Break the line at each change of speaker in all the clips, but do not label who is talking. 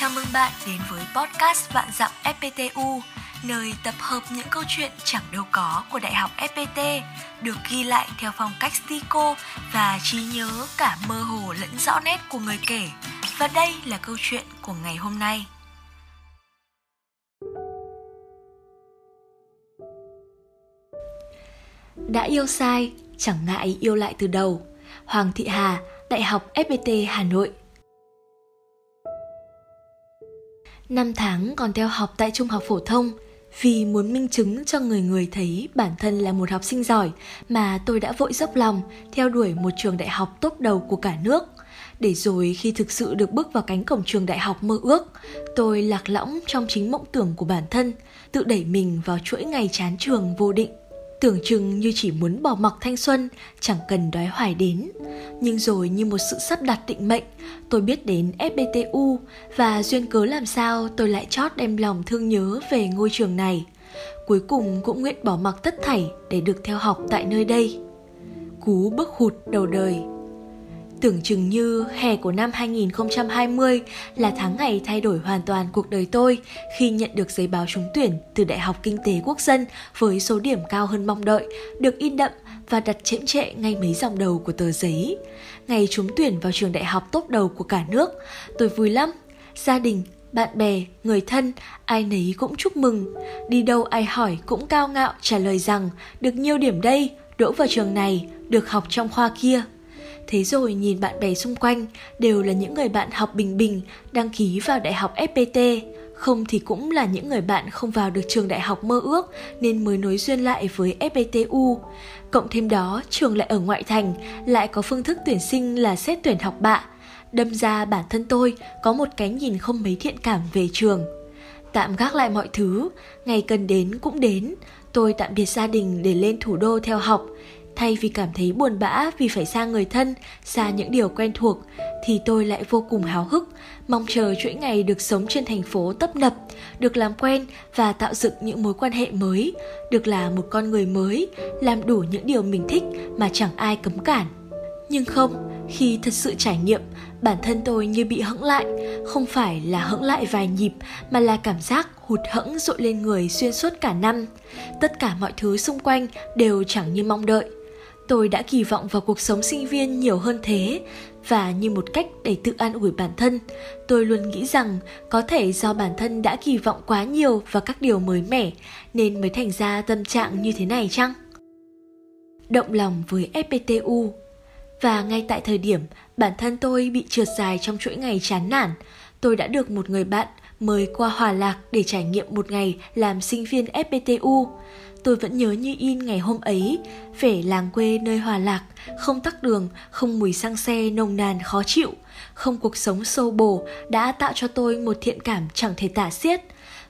Chào mừng bạn đến với podcast Vạn Dặm FPTU, nơi tập hợp những câu chuyện chẳng đâu có của Đại học FPT, được ghi lại theo phong cách stico và trí nhớ cả mơ hồ lẫn rõ nét của người kể. Và đây là câu chuyện của ngày hôm nay. Đã yêu sai, chẳng ngại yêu lại từ đầu. Hoàng Thị Hà, Đại học FPT Hà Nội Năm tháng còn theo học tại trung học phổ thông vì muốn minh chứng cho người người thấy bản thân là một học sinh giỏi mà tôi đã vội dốc lòng theo đuổi một trường đại học tốt đầu của cả nước. Để rồi khi thực sự được bước vào cánh cổng trường đại học mơ ước, tôi lạc lõng trong chính mộng tưởng của bản thân, tự đẩy mình vào chuỗi ngày chán trường vô định tưởng chừng như chỉ muốn bỏ mặc thanh xuân, chẳng cần đói hoài đến. Nhưng rồi như một sự sắp đặt định mệnh, tôi biết đến fbtu và duyên cớ làm sao tôi lại chót đem lòng thương nhớ về ngôi trường này. Cuối cùng cũng nguyện bỏ mặc tất thảy để được theo học tại nơi đây. Cú bước hụt đầu đời. Tưởng chừng như hè của năm 2020 là tháng ngày thay đổi hoàn toàn cuộc đời tôi khi nhận được giấy báo trúng tuyển từ Đại học Kinh tế Quốc dân với số điểm cao hơn mong đợi, được in đậm và đặt chễm trệ ngay mấy dòng đầu của tờ giấy. Ngày trúng tuyển vào trường đại học tốt đầu của cả nước, tôi vui lắm. Gia đình, bạn bè, người thân, ai nấy cũng chúc mừng. Đi đâu ai hỏi cũng cao ngạo trả lời rằng được nhiều điểm đây, đỗ vào trường này, được học trong khoa kia. Thế rồi nhìn bạn bè xung quanh đều là những người bạn học bình bình đăng ký vào đại học FPT, không thì cũng là những người bạn không vào được trường đại học mơ ước nên mới nối duyên lại với FPTU. Cộng thêm đó, trường lại ở ngoại thành, lại có phương thức tuyển sinh là xét tuyển học bạ. Đâm ra bản thân tôi có một cái nhìn không mấy thiện cảm về trường. Tạm gác lại mọi thứ, ngày cần đến cũng đến, tôi tạm biệt gia đình để lên thủ đô theo học thay vì cảm thấy buồn bã vì phải xa người thân, xa những điều quen thuộc, thì tôi lại vô cùng háo hức, mong chờ chuỗi ngày được sống trên thành phố tấp nập, được làm quen và tạo dựng những mối quan hệ mới, được là một con người mới, làm đủ những điều mình thích mà chẳng ai cấm cản. Nhưng không, khi thật sự trải nghiệm, bản thân tôi như bị hững lại, không phải là hững lại vài nhịp mà là cảm giác hụt hẫng dội lên người xuyên suốt cả năm. Tất cả mọi thứ xung quanh đều chẳng như mong đợi tôi đã kỳ vọng vào cuộc sống sinh viên nhiều hơn thế. Và như một cách để tự an ủi bản thân, tôi luôn nghĩ rằng có thể do bản thân đã kỳ vọng quá nhiều vào các điều mới mẻ, nên mới thành ra tâm trạng như thế này chăng? Động lòng với fptu và ngay tại thời điểm, bản thân tôi bị trượt dài trong chuỗi ngày chán nản tôi đã được một người bạn mời qua Hòa Lạc để trải nghiệm một ngày làm sinh viên FPTU. Tôi vẫn nhớ như in ngày hôm ấy, về làng quê nơi hòa lạc, không tắc đường, không mùi xăng xe nồng nàn khó chịu, không cuộc sống sâu bồ đã tạo cho tôi một thiện cảm chẳng thể tả xiết.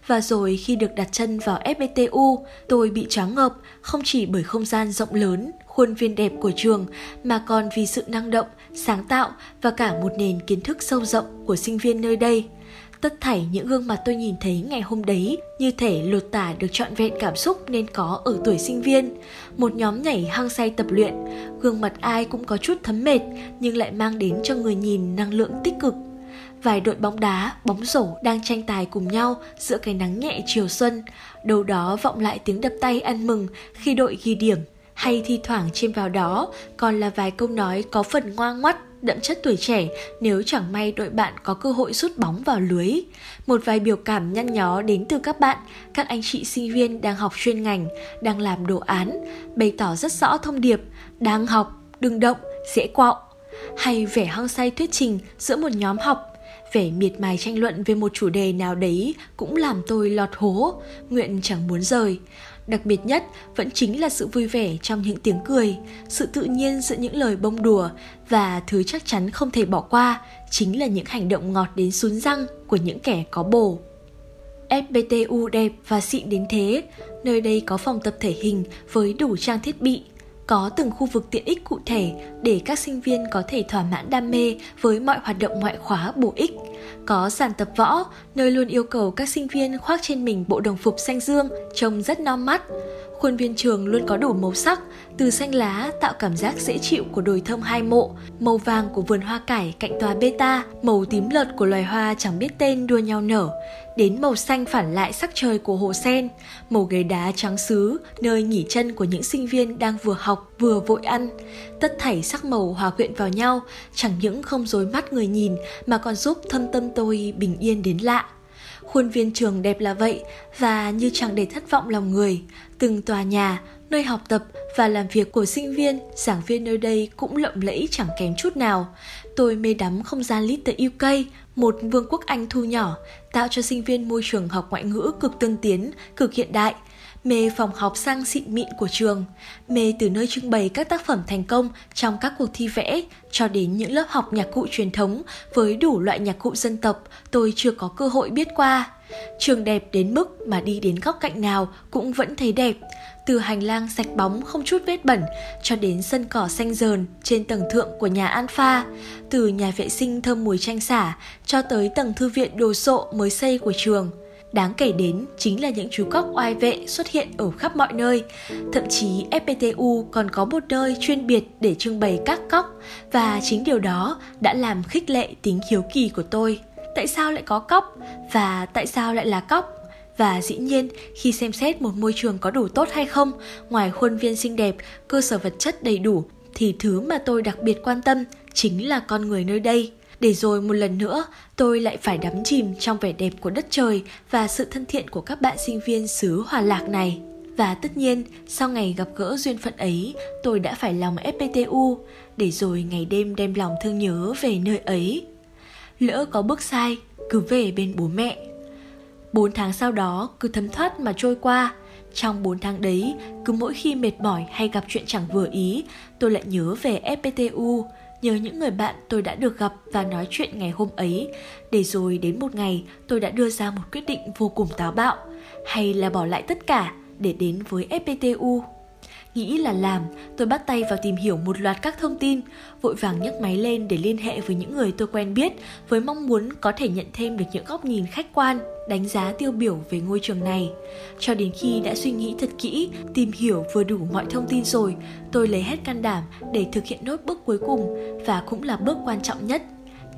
Và rồi khi được đặt chân vào FPTU, tôi bị choáng ngợp không chỉ bởi không gian rộng lớn, khuôn viên đẹp của trường mà còn vì sự năng động, sáng tạo và cả một nền kiến thức sâu rộng của sinh viên nơi đây. Tất thảy những gương mặt tôi nhìn thấy ngày hôm đấy như thể lột tả được trọn vẹn cảm xúc nên có ở tuổi sinh viên. Một nhóm nhảy hăng say tập luyện, gương mặt ai cũng có chút thấm mệt nhưng lại mang đến cho người nhìn năng lượng tích cực. Vài đội bóng đá, bóng rổ đang tranh tài cùng nhau giữa cái nắng nhẹ chiều xuân. Đâu đó vọng lại tiếng đập tay ăn mừng khi đội ghi điểm hay thi thoảng trên vào đó còn là vài câu nói có phần ngoan ngoắt đậm chất tuổi trẻ nếu chẳng may đội bạn có cơ hội rút bóng vào lưới. Một vài biểu cảm nhăn nhó đến từ các bạn, các anh chị sinh viên đang học chuyên ngành, đang làm đồ án, bày tỏ rất rõ thông điệp, đang học, đừng động, dễ quạo. Hay vẻ hăng say thuyết trình giữa một nhóm học, vẻ miệt mài tranh luận về một chủ đề nào đấy cũng làm tôi lọt hố, nguyện chẳng muốn rời. Đặc biệt nhất vẫn chính là sự vui vẻ trong những tiếng cười, sự tự nhiên giữa những lời bông đùa và thứ chắc chắn không thể bỏ qua chính là những hành động ngọt đến sún răng của những kẻ có bồ. FPTU đẹp và xịn đến thế, nơi đây có phòng tập thể hình với đủ trang thiết bị, có từng khu vực tiện ích cụ thể để các sinh viên có thể thỏa mãn đam mê với mọi hoạt động ngoại khóa bổ ích – Có sàn tập võ, nơi luôn yêu cầu các sinh viên khoác trên mình bộ đồng phục xanh dương, trông rất non mắt. Khuôn viên trường luôn có đủ màu sắc, từ xanh lá tạo cảm giác dễ chịu của đồi thông hai mộ, màu vàng của vườn hoa cải cạnh tòa beta, màu tím lợt của loài hoa chẳng biết tên đua nhau nở, đến màu xanh phản lại sắc trời của hồ sen, màu ghế đá trắng xứ, nơi nghỉ chân của những sinh viên đang vừa học vừa vội ăn. Tất thảy sắc màu hòa quyện vào nhau, chẳng những không rối mắt người nhìn mà còn giúp thân tâm tôi bình yên đến lạ. Khuôn viên trường đẹp là vậy và như chẳng để thất vọng lòng người, từng tòa nhà, nơi học tập và làm việc của sinh viên, giảng viên nơi đây cũng lộng lẫy chẳng kém chút nào. Tôi mê đắm không gian Little UK, một vương quốc Anh thu nhỏ, tạo cho sinh viên môi trường học ngoại ngữ cực tân tiến, cực hiện đại, mê phòng học sang xịn mịn của trường, mê từ nơi trưng bày các tác phẩm thành công trong các cuộc thi vẽ cho đến những lớp học nhạc cụ truyền thống với đủ loại nhạc cụ dân tộc tôi chưa có cơ hội biết qua. Trường đẹp đến mức mà đi đến góc cạnh nào cũng vẫn thấy đẹp, từ hành lang sạch bóng không chút vết bẩn cho đến sân cỏ xanh dờn trên tầng thượng của nhà Alpha, từ nhà vệ sinh thơm mùi chanh xả cho tới tầng thư viện đồ sộ mới xây của trường. Đáng kể đến chính là những chú cóc oai vệ xuất hiện ở khắp mọi nơi. Thậm chí FPTU còn có một nơi chuyên biệt để trưng bày các cóc và chính điều đó đã làm khích lệ tính hiếu kỳ của tôi. Tại sao lại có cóc và tại sao lại là cóc? Và dĩ nhiên, khi xem xét một môi trường có đủ tốt hay không, ngoài khuôn viên xinh đẹp, cơ sở vật chất đầy đủ, thì thứ mà tôi đặc biệt quan tâm chính là con người nơi đây. Để rồi một lần nữa, tôi lại phải đắm chìm trong vẻ đẹp của đất trời và sự thân thiện của các bạn sinh viên xứ Hòa Lạc này. Và tất nhiên, sau ngày gặp gỡ duyên phận ấy, tôi đã phải lòng FPTU, để rồi ngày đêm đem lòng thương nhớ về nơi ấy. Lỡ có bước sai, cứ về bên bố mẹ. 4 tháng sau đó cứ thấm thoát mà trôi qua. Trong 4 tháng đấy, cứ mỗi khi mệt mỏi hay gặp chuyện chẳng vừa ý, tôi lại nhớ về FPTU, nhớ những người bạn tôi đã được gặp và nói chuyện ngày hôm ấy, để rồi đến một ngày tôi đã đưa ra một quyết định vô cùng táo bạo, hay là bỏ lại tất cả để đến với FPTU. Nghĩ là làm, tôi bắt tay vào tìm hiểu một loạt các thông tin, vội vàng nhấc máy lên để liên hệ với những người tôi quen biết với mong muốn có thể nhận thêm được những góc nhìn khách quan, đánh giá tiêu biểu về ngôi trường này. Cho đến khi đã suy nghĩ thật kỹ, tìm hiểu vừa đủ mọi thông tin rồi, tôi lấy hết can đảm để thực hiện nốt bước cuối cùng và cũng là bước quan trọng nhất,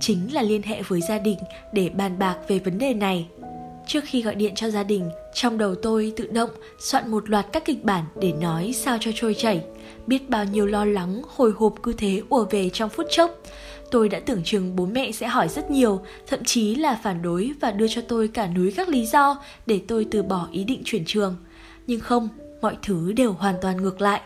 chính là liên hệ với gia đình để bàn bạc về vấn đề này. Trước khi gọi điện cho gia đình, trong đầu tôi tự động soạn một loạt các kịch bản để nói sao cho trôi chảy. Biết bao nhiêu lo lắng, hồi hộp cứ thế ùa về trong phút chốc. Tôi đã tưởng chừng bố mẹ sẽ hỏi rất nhiều, thậm chí là phản đối và đưa cho tôi cả núi các lý do để tôi từ bỏ ý định chuyển trường. Nhưng không, mọi thứ đều hoàn toàn ngược lại.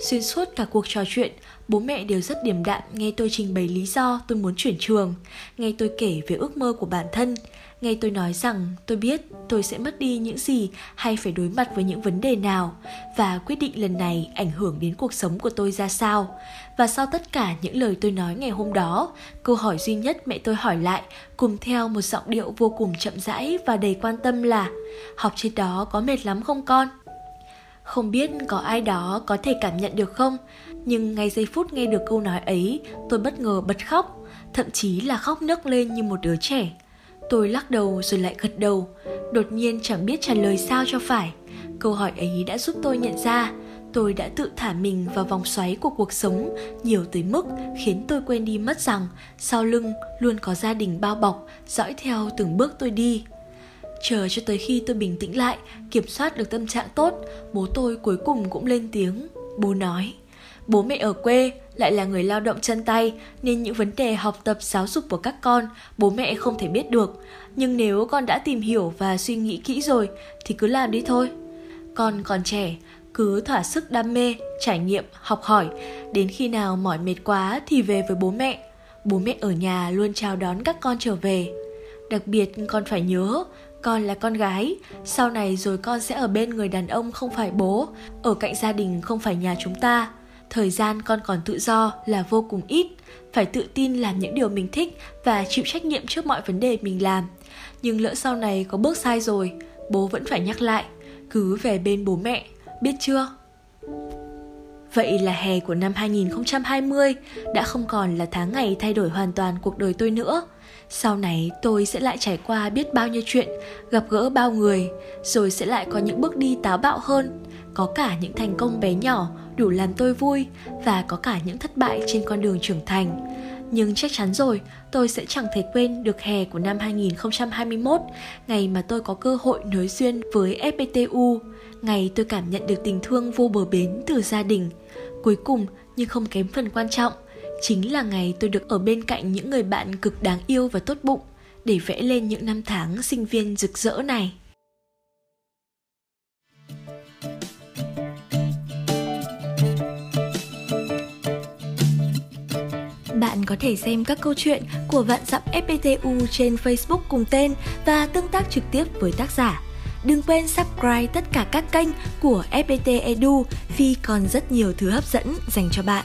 Xuyên suốt cả cuộc trò chuyện, bố mẹ đều rất điềm đạm nghe tôi trình bày lý do tôi muốn chuyển trường, nghe tôi kể về ước mơ của bản thân, nghe tôi nói rằng tôi biết tôi sẽ mất đi những gì hay phải đối mặt với những vấn đề nào và quyết định lần này ảnh hưởng đến cuộc sống của tôi ra sao. Và sau tất cả những lời tôi nói ngày hôm đó, câu hỏi duy nhất mẹ tôi hỏi lại cùng theo một giọng điệu vô cùng chậm rãi và đầy quan tâm là Học trên đó có mệt lắm không con? Không biết có ai đó có thể cảm nhận được không, nhưng ngay giây phút nghe được câu nói ấy, tôi bất ngờ bật khóc, thậm chí là khóc nức lên như một đứa trẻ. Tôi lắc đầu rồi lại gật đầu, đột nhiên chẳng biết trả lời sao cho phải. Câu hỏi ấy đã giúp tôi nhận ra tôi đã tự thả mình vào vòng xoáy của cuộc sống nhiều tới mức khiến tôi quên đi mất rằng sau lưng luôn có gia đình bao bọc dõi theo từng bước tôi đi chờ cho tới khi tôi bình tĩnh lại, kiểm soát được tâm trạng tốt, bố tôi cuối cùng cũng lên tiếng. Bố nói, bố mẹ ở quê lại là người lao động chân tay, nên những vấn đề học tập, giáo dục của các con, bố mẹ không thể biết được. Nhưng nếu con đã tìm hiểu và suy nghĩ kỹ rồi, thì cứ làm đi thôi. Con còn trẻ, cứ thỏa sức đam mê, trải nghiệm, học hỏi. Đến khi nào mỏi mệt quá thì về với bố mẹ. Bố mẹ ở nhà luôn chào đón các con trở về. Đặc biệt con phải nhớ con là con gái. Sau này rồi con sẽ ở bên người đàn ông không phải bố, ở cạnh gia đình không phải nhà chúng ta. Thời gian con còn tự do là vô cùng ít, phải tự tin làm những điều mình thích và chịu trách nhiệm trước mọi vấn đề mình làm. Nhưng lỡ sau này có bước sai rồi, bố vẫn phải nhắc lại, cứ về bên bố mẹ, biết chưa? Vậy là hè của năm 2020 đã không còn là tháng ngày thay đổi hoàn toàn cuộc đời tôi nữa. Sau này tôi sẽ lại trải qua biết bao nhiêu chuyện, gặp gỡ bao người, rồi sẽ lại có những bước đi táo bạo hơn, có cả những thành công bé nhỏ đủ làm tôi vui và có cả những thất bại trên con đường trưởng thành. Nhưng chắc chắn rồi, tôi sẽ chẳng thể quên được hè của năm 2021, ngày mà tôi có cơ hội nối duyên với FPTU, ngày tôi cảm nhận được tình thương vô bờ bến từ gia đình. Cuối cùng, nhưng không kém phần quan trọng, chính là ngày tôi được ở bên cạnh những người bạn cực đáng yêu và tốt bụng để vẽ lên những năm tháng sinh viên rực rỡ này. Bạn có thể xem các câu chuyện của Vạn Dặm FPTU trên Facebook cùng tên và tương tác trực tiếp với tác giả. Đừng quên subscribe tất cả các kênh của FPT Edu vì còn rất nhiều thứ hấp dẫn dành cho bạn.